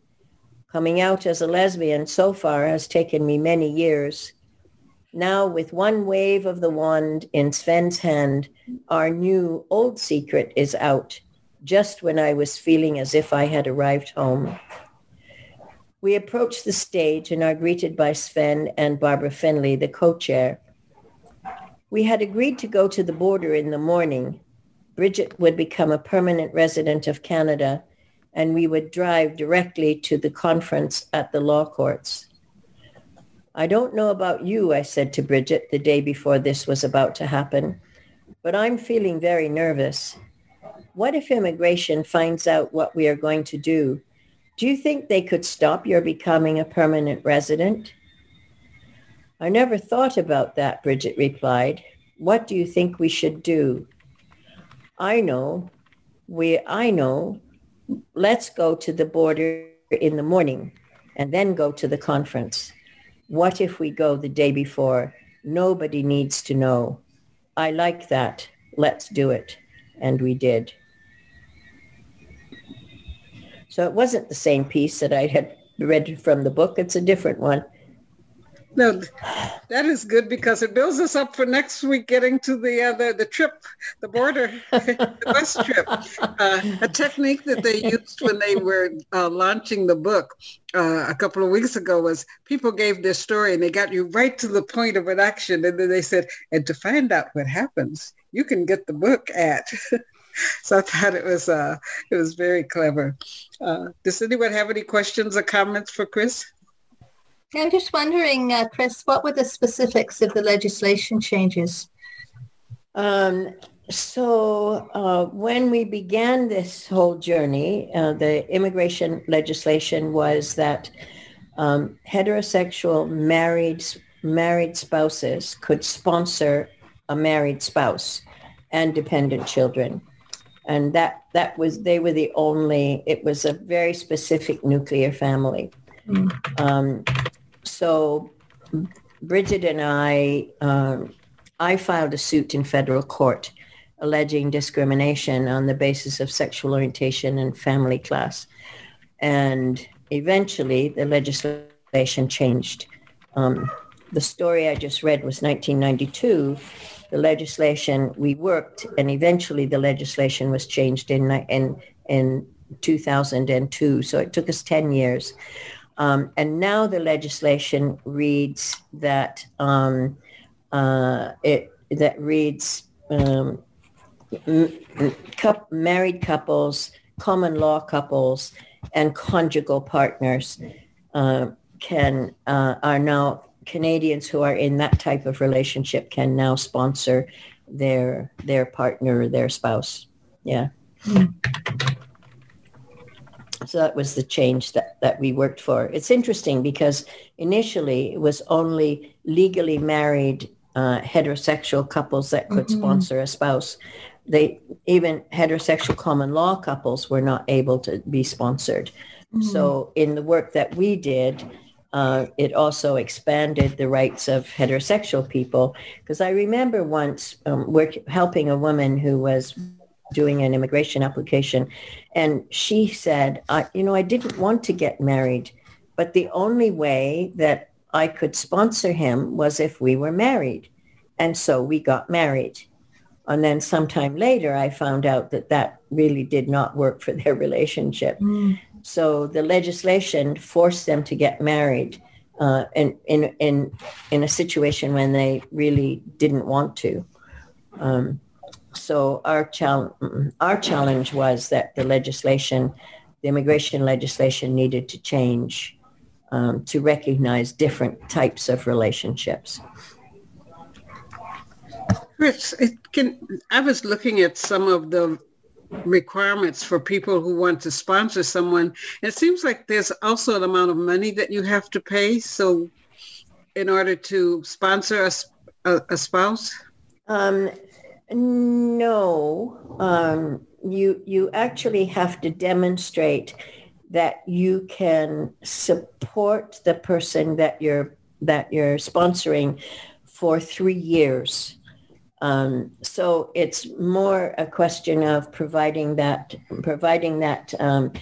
Coming out as a lesbian so far has taken me many years. Now, with one wave of the wand in Svend's hand, our new old secret is out, just when I was feeling as if I had arrived home. We approach the stage and are greeted by Sven and Barbara Findlay, the co-chair. We had agreed to go to the border in the morning. Bridget would become a permanent resident of Canada and we would drive directly to the conference at the law courts. I don't know about you, I said to Bridget the day before this was about to happen, but I'm feeling very nervous. What if immigration finds out what we are going to do? Do you think they could stop your becoming a permanent resident? I never thought about that, Bridget replied. What do you think we should do? I know. We, I know let's go to the border in the morning and then go to the conference. What if we go the day before? Nobody needs to know. I like that. Let's do it. And we did. So it wasn't the same piece that I had read from the book. It's a different one. No, that is good because it builds us up for next week getting to the uh, the, the trip, the border, [laughs] the bus trip. Uh, a technique that they used when they were uh, launching the book uh, a couple of weeks ago was people gave their story and they got you right to the point of an action, and then they said, and to find out what happens, you can get the book at. [laughs] so I thought it was uh, it was very clever. Uh, does anyone have any questions or comments for Chris? I'm just wondering, uh, Chris, what were the specifics of the legislation changes? Um, so uh, when we began this whole journey, uh, the immigration legislation was that um, heterosexual married married spouses could sponsor a married spouse and dependent children, and that that was they were the only. It was a very specific nuclear family. Mm. Um, so Bridget and I, um, I filed a suit in federal court alleging discrimination on the basis of sexual orientation and family class. And eventually the legislation changed. Um, the story I just read was 1992. The legislation, we worked, and eventually the legislation was changed in, in, in 2002. So it took us 10 years. Um, and now the legislation reads that um, uh, it that reads um, married couples, common law couples, and conjugal partners uh, can uh, are now Canadians who are in that type of relationship can now sponsor their their partner their spouse. Yeah. Mm-hmm. So that was the change that, that we worked for. It's interesting because initially it was only legally married uh, heterosexual couples that could mm-hmm. sponsor a spouse. They even heterosexual common law couples were not able to be sponsored. Mm-hmm. So in the work that we did, uh, it also expanded the rights of heterosexual people. Because I remember once um, work, helping a woman who was doing an immigration application. And she said, I, you know, I didn't want to get married, but the only way that I could sponsor him was if we were married. And so we got married. And then sometime later, I found out that that really did not work for their relationship. Mm. So the legislation forced them to get married uh, in, in, in, in a situation when they really didn't want to. Um, so our challenge, our challenge was that the legislation, the immigration legislation needed to change um, to recognize different types of relationships. Chris, can, I was looking at some of the requirements for people who want to sponsor someone. It seems like there's also an amount of money that you have to pay. So in order to sponsor a, a, a spouse? Um, no, um, you you actually have to demonstrate that you can support the person that you're that you're sponsoring for three years. Um, so it's more a question of providing that providing that um,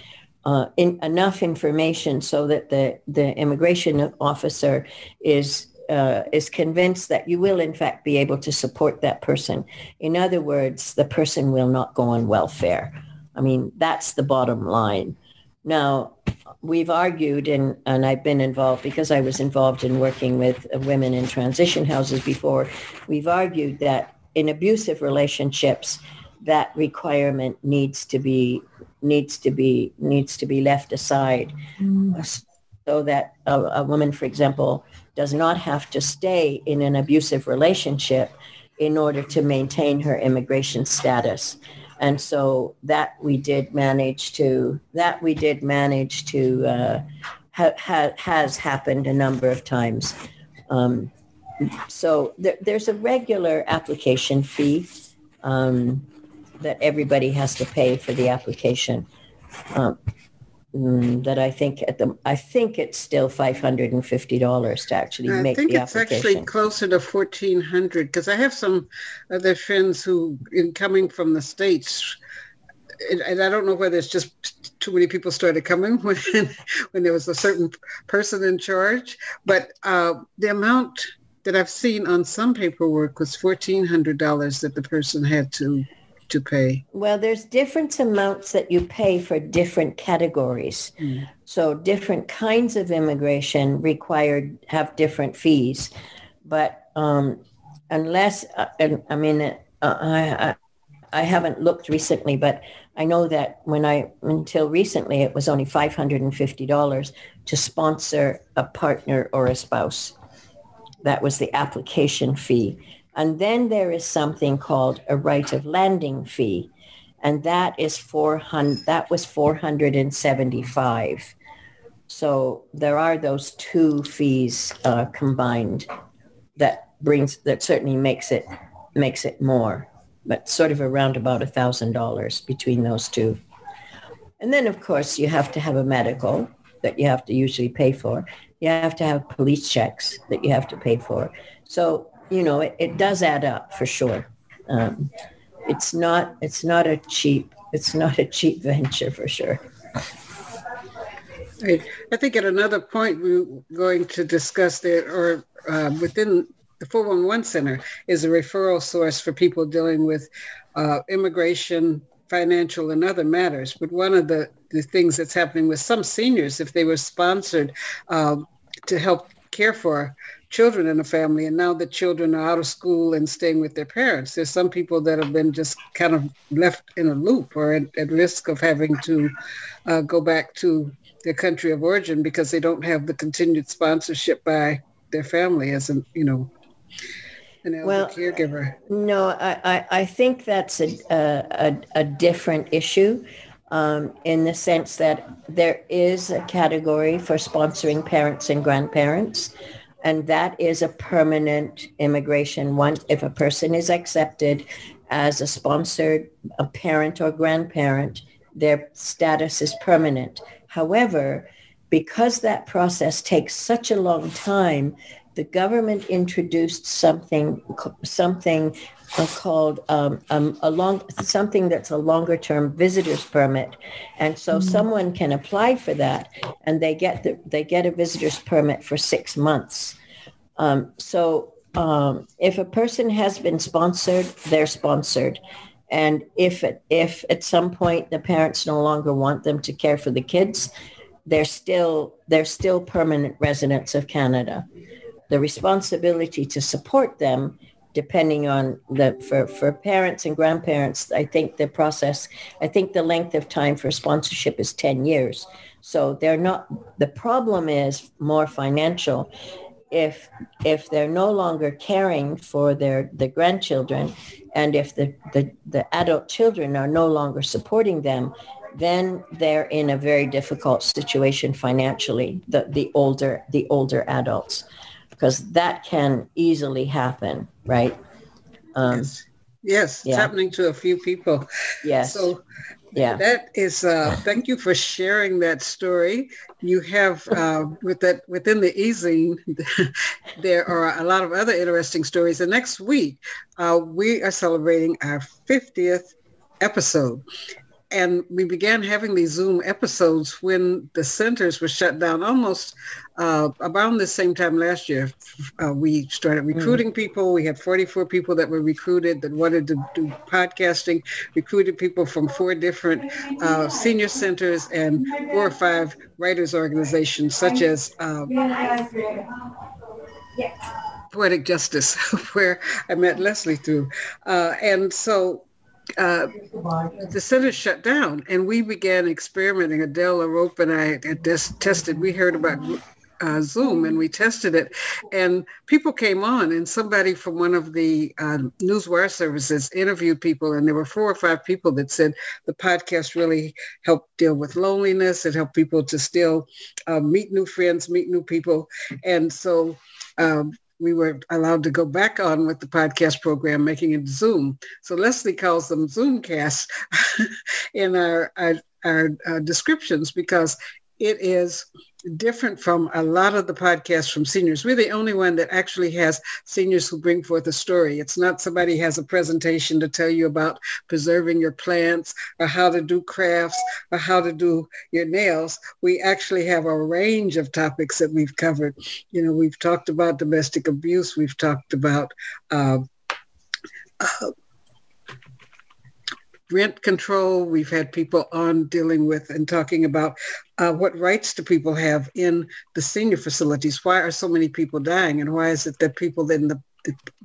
uh, in, enough information so that the the immigration officer is uh, is convinced that you will in fact be able to support that person. In other words, the person will not go on welfare. I mean, that's the bottom line. Now, we've argued and, and I've been involved because I was involved in working with women in transition houses before. We've argued that in abusive relationships, that requirement needs to be needs to be needs to be left aside mm. so that a, a woman, for example, does not have to stay in an abusive relationship in order to maintain her immigration status. And so that we did manage to, that we did manage to, uh, ha, ha, has happened a number of times. Um, so there, there's a regular application fee um, that everybody has to pay for the application. Um, Mm, that I think at the I think it's still five hundred and fifty dollars to actually I make the application. I think it's actually closer to fourteen hundred because I have some other friends who, in coming from the states, and I don't know whether it's just too many people started coming [laughs] when when there was a certain person in charge. But uh, the amount that I've seen on some paperwork was fourteen hundred dollars that the person had to to pay. Well, there's different amounts that you pay for different categories. Mm. So different kinds of immigration required have different fees, but um, unless uh, I mean uh, I, I I haven't looked recently, but I know that when I, until recently, it was only $550 to sponsor a partner or a spouse. That was the application fee. And then there is something called a right of landing fee. And that is 400, that was 475. So there are those two fees uh, combined that brings, that certainly makes it, makes it more but sort of around about a thousand dollars between those two. And then of course you have to have a medical that you have to usually pay for. You have to have police checks that you have to pay for. So, you know, it, it does add up for sure. Um, it's not it's not a cheap it's not a cheap [laughs] venture for sure. I think at another point we're going to discuss that, or uh, within the 411 Center is a referral source for people dealing with uh, immigration, financial, and other matters. But one of the, the things that's happening with some seniors, if they were sponsored uh, to help care for children in a family, and now the children are out of school and staying with their parents, there's some people that have been just kind of left in a loop or at, at risk of having to uh, go back to their country of origin because they don't have the continued sponsorship by their family as a you know an well, caregiver? No, I, I, I think that's a, a, a different issue um, in the sense that there is a category for sponsoring parents and grandparents. And that is a permanent immigration. Once if a person is accepted as a sponsored a parent or grandparent, their status is permanent. However, because that process takes such a long time, the government introduced something something called um, um, a long something that's a longer term visitors permit, and so mm-hmm. someone can apply for that, and they get the, they get a visitors permit for six months. Um, so um, if a person has been sponsored, they're sponsored. And if if at some point the parents no longer want them to care for the kids, they're still they're still permanent residents of Canada the responsibility to support them depending on the for, for parents and grandparents i think the process i think the length of time for sponsorship is 10 years. So they're not the problem is more financial. If if they're no longer caring for their the grandchildren and if the, the the adult children are no longer supporting them then they're in a very difficult situation financially the the older the older adults because that can easily happen, right? Um, yes, yes yeah. it's happening to a few people. Yes. So yeah, that is. Uh, thank you for sharing that story. You have uh, with that within the e-zine, [laughs] there are a lot of other interesting stories. And next week, uh, we are celebrating our 50th episode and we began having these Zoom episodes when the centers were shut down almost uh, around the same time last year. Uh, we started mm. recruiting mm. people. We had 44 people that were recruited that wanted to do podcasting, recruited people from four different uh, senior centers and four or five writers organizations such as um, Poetic Justice, [laughs] where I met Leslie through. Uh, and so uh, the center shut down and we began experimenting. Adele LaRope and I had tested, we heard about uh, Zoom and we tested it and people came on and somebody from one of the uh, newswire services interviewed people and there were four or five people that said the podcast really helped deal with loneliness. It helped people to still uh, meet new friends, meet new people. And so um, we were allowed to go back on with the podcast program, making it Zoom. So Leslie calls them Zoomcasts [laughs] in our, our, our, our descriptions because it is different from a lot of the podcasts from seniors. We're the only one that actually has seniors who bring forth a story. It's not somebody has a presentation to tell you about preserving your plants or how to do crafts or how to do your nails. We actually have a range of topics that we've covered. You know, we've talked about domestic abuse. We've talked about uh, uh, rent control. We've had people on dealing with and talking about uh, what rights do people have in the senior facilities? Why are so many people dying? And why is it that people in the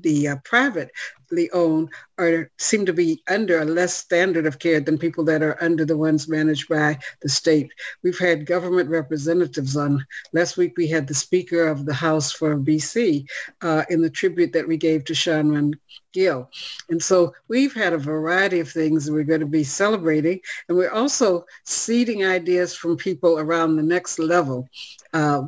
the, uh, privately owned are seem to be under a less standard of care than people that are under the ones managed by the state. We've had government representatives on. Last week we had the Speaker of the House for BC uh, in the tribute that we gave to Shannon Gill. And so we've had a variety of things that we're going to be celebrating. And we're also seeding ideas from people around the next level. Uh,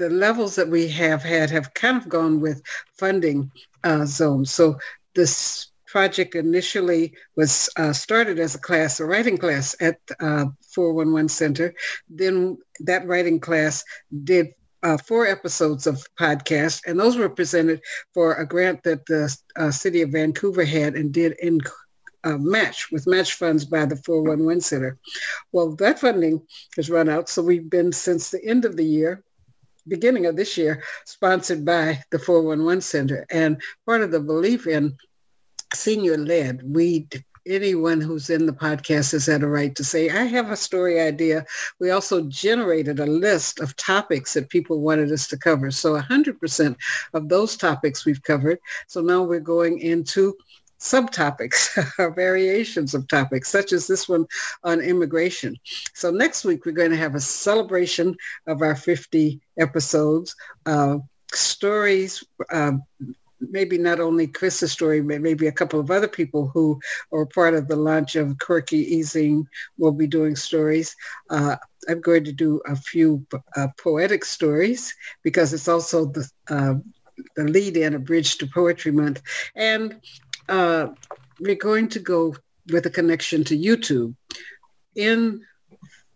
the levels that we have had have kind of gone with funding uh, zones. So this project initially was uh, started as a class, a writing class at uh, 411 Center. Then that writing class did uh, four episodes of podcast, and those were presented for a grant that the uh, city of Vancouver had and did in uh, match with match funds by the 411 Center. Well, that funding has run out, so we've been since the end of the year beginning of this year, sponsored by the 411 Center. And part of the belief in senior led, we anyone who's in the podcast has had a right to say, I have a story idea. We also generated a list of topics that people wanted us to cover. So 100% of those topics we've covered. So now we're going into subtopics [laughs] or variations of topics, such as this one on immigration. So next week, we're going to have a celebration of our 50 episodes, uh, stories, uh, maybe not only Chris's story, but maybe a couple of other people who are part of the launch of Quirk-e Easing will be doing stories. Uh, I'm going to do a few uh, poetic stories because it's also the uh, the lead in a bridge to poetry month and uh, we're going to go with a connection to YouTube. In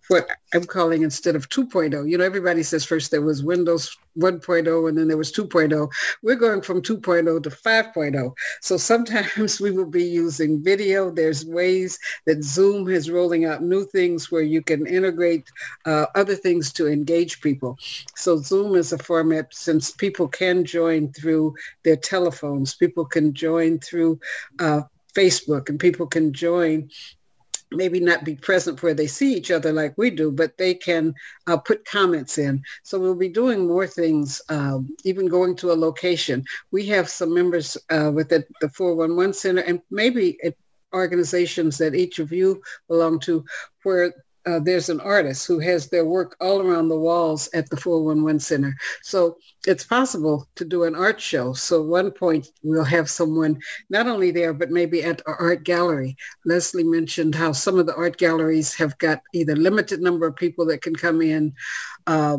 what I'm calling instead of 2.0. You know, everybody says first there was Windows 1.0 and then there was 2.0. We're going from 2.0 to 5.0. So sometimes [laughs] we will be using video. There's ways that Zoom is rolling out new things where you can integrate uh, other things to engage people. So Zoom is a format since people can join through their telephones. People can join through uh, Facebook and people can join maybe not be present where they see each other like we do, but they can uh, put comments in. So we'll be doing more things, uh, even going to a location. We have some members uh, within the 411 Center and maybe at organizations that each of you belong to where uh, there's an artist who has their work all around the walls at the 411 Center. So it's possible to do an art show. So one point we'll have someone not only there, but maybe at our art gallery. Leslie mentioned how some of the art galleries have got either limited number of people that can come in. Uh,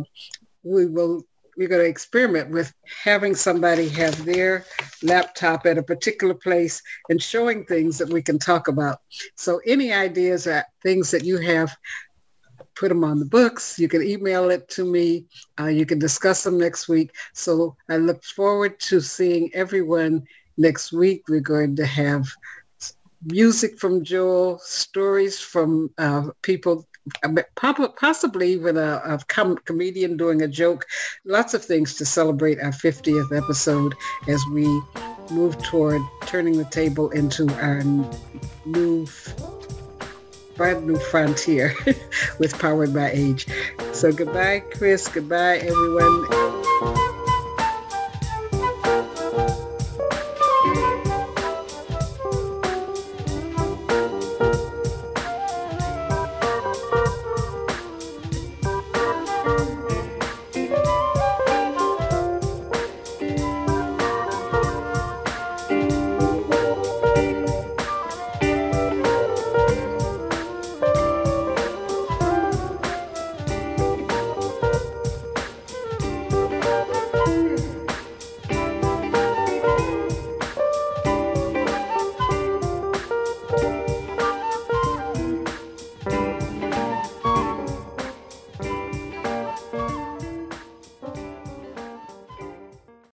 we will we're going to experiment with having somebody have their laptop at a particular place and showing things that we can talk about. So any ideas or things that you have, put them on the books. You can email it to me. Uh, you can discuss them next week. So I look forward to seeing everyone next week. We're going to have music from Joel, stories from uh, people possibly even a, a com- comedian doing a joke. Lots of things to celebrate our 50th episode as we move toward turning the table into our new brand new frontier [laughs] with Powered by Age. So goodbye, Chris. Goodbye, everyone.